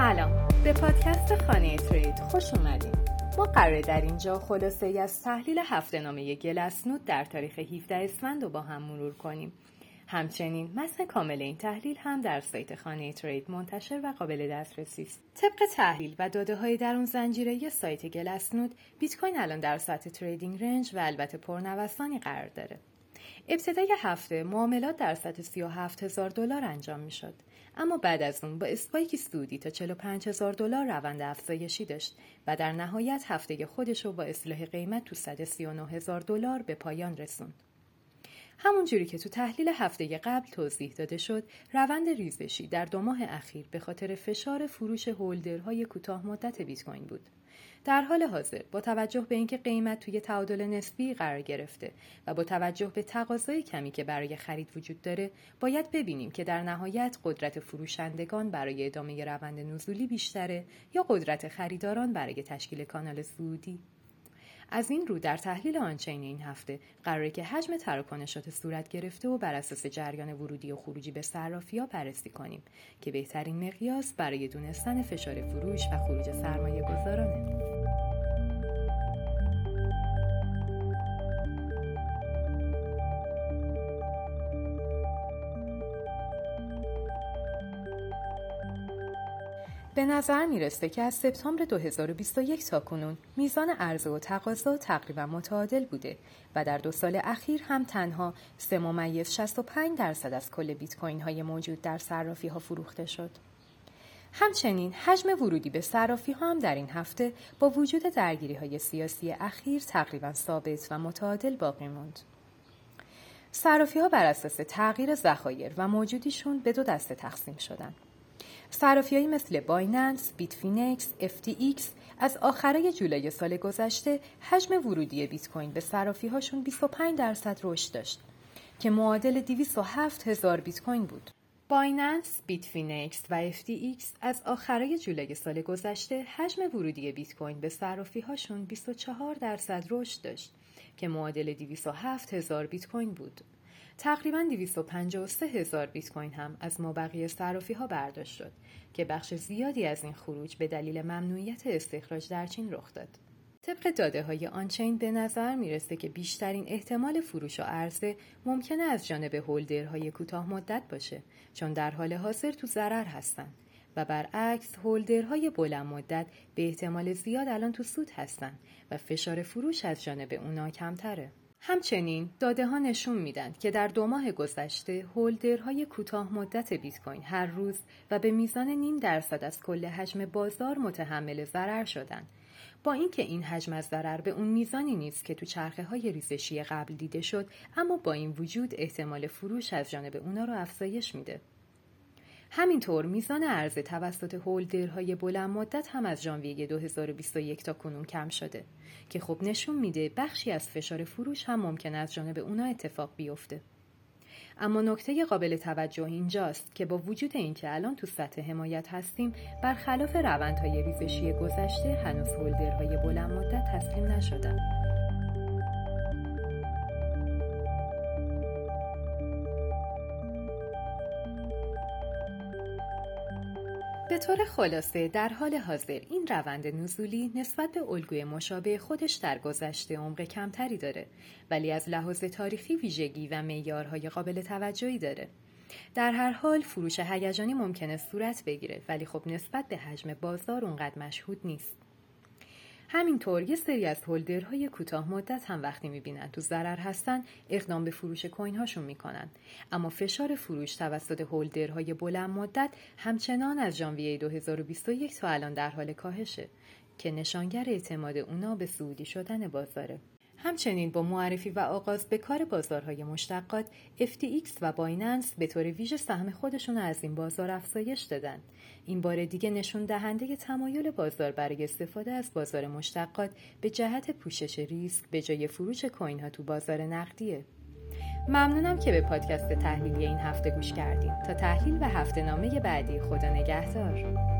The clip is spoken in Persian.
سلام به پادکست خانه ترید خوش اومدین ما قراره در اینجا خلاصه ای از تحلیل هفته نامه گلسنود در تاریخ 17 اسفند رو با هم مرور کنیم همچنین متن کامل این تحلیل هم در سایت خانه ترید منتشر و قابل دسترسی است. طبق تحلیل و داده های در اون زنجیره سایت گلسنود بیت کوین الان در سطح تریدینگ رنج و البته پرنوسانی قرار داره. ابتدای هفته معاملات در سطح 37 هزار دلار انجام می شد. اما بعد از اون با اسپایکی سودی تا 45 هزار دلار روند افزایشی داشت و در نهایت هفته خودش رو با اصلاح قیمت تو 139 هزار دلار به پایان رسوند. همونجوری که تو تحلیل هفته قبل توضیح داده شد روند ریزشی در دو ماه اخیر به خاطر فشار فروش هولدرهای کوتاه مدت بیت کوین بود در حال حاضر با توجه به اینکه قیمت توی تعادل نسبی قرار گرفته و با توجه به تقاضای کمی که برای خرید وجود داره باید ببینیم که در نهایت قدرت فروشندگان برای ادامه روند نزولی بیشتره یا قدرت خریداران برای تشکیل کانال سعودی از این رو در تحلیل آنچین این هفته قراره که حجم تراکنشات صورت گرفته و بر اساس جریان ورودی و خروجی به ها بررسی کنیم که بهترین مقیاس برای دونستن فشار فروش و خروج سرمایه گذارانه. به نظر می‌رسه که از سپتامبر 2021 تا کنون میزان عرضه و تقاضا تقریبا متعادل بوده و در دو سال اخیر هم تنها 3 ممیز 65 درصد از کل بیت کوین های موجود در صرافی ها فروخته شد. همچنین حجم ورودی به صرافی ها هم در این هفته با وجود درگیری های سیاسی اخیر تقریبا ثابت و متعادل باقی موند. صرافی ها بر اساس تغییر ذخایر و موجودیشون به دو دسته تقسیم شدند. صرافیهایی مثل Binance، Bitfinex، FTX از آخرای جولای سال گذشته حجم ورودی بیت کوین به صرافی هاشون 25 درصد رشد داشت که معادل 207 هزار بیت کوین بود. Binance، Bitfinex و FTX از آخرای جولای سال گذشته حجم ورودی بیت کوین به صرافی هاشون 24 درصد رشد داشت که معادل 207 هزار بیت کوین بود. تقریبا 253 هزار بیت کوین هم از مابقی صرافی ها برداشت شد که بخش زیادی از این خروج به دلیل ممنوعیت استخراج در چین رخ داد. طبق داده های آنچین به نظر می‌رسه که بیشترین احتمال فروش و عرضه ممکنه از جانب هولدرهای کوتاه مدت باشه چون در حال حاضر تو ضرر هستند و برعکس هولدرهای بلند مدت به احتمال زیاد الان تو سود هستند و فشار فروش از جانب اونا کمتره. همچنین داده ها نشون میدن که در دو ماه گذشته هولدرهای کوتاه مدت بیت کوین هر روز و به میزان نیم درصد از کل حجم بازار متحمل ضرر شدند. با اینکه این حجم از ضرر به اون میزانی نیست که تو چرخه های ریزشی قبل دیده شد اما با این وجود احتمال فروش از جانب اونا رو افزایش میده. همینطور میزان عرضه توسط هولدرهای بلند مدت هم از ژانویه 2021 تا کنون کم شده که خب نشون میده بخشی از فشار فروش هم ممکن از جانب اونا اتفاق بیفته. اما نکته قابل توجه اینجاست که با وجود اینکه الان تو سطح حمایت هستیم برخلاف روندهای ریزشی گذشته هنوز هولدرهای بلند مدت تسلیم نشدن. به طور خلاصه در حال حاضر این روند نزولی نسبت به الگوی مشابه خودش در گذشته عمق کمتری داره ولی از لحاظ تاریخی ویژگی و معیارهای قابل توجهی داره. در هر حال فروش هیجانی ممکنه صورت بگیره ولی خب نسبت به حجم بازار اونقدر مشهود نیست. همینطور یه سری از هولدرهای کوتاه مدت هم وقتی می‌بینن تو ضرر هستن اقدام به فروش کوین هاشون می‌کنن. اما فشار فروش توسط هولدرهای بلند مدت همچنان از ژانویه 2021 تا الان در حال کاهشه که نشانگر اعتماد اونا به سعودی شدن بازاره. همچنین با معرفی و آغاز به کار بازارهای مشتقات FTX و بایننس به طور ویژه سهم خودشون از این بازار افزایش دادن. این بار دیگه نشون دهنده تمایل بازار برای استفاده از بازار مشتقات به جهت پوشش ریسک به جای فروش کوین ها تو بازار نقدیه. ممنونم که به پادکست تحلیلی این هفته گوش کردیم تا تحلیل و هفته نامه بعدی خدا نگهدار.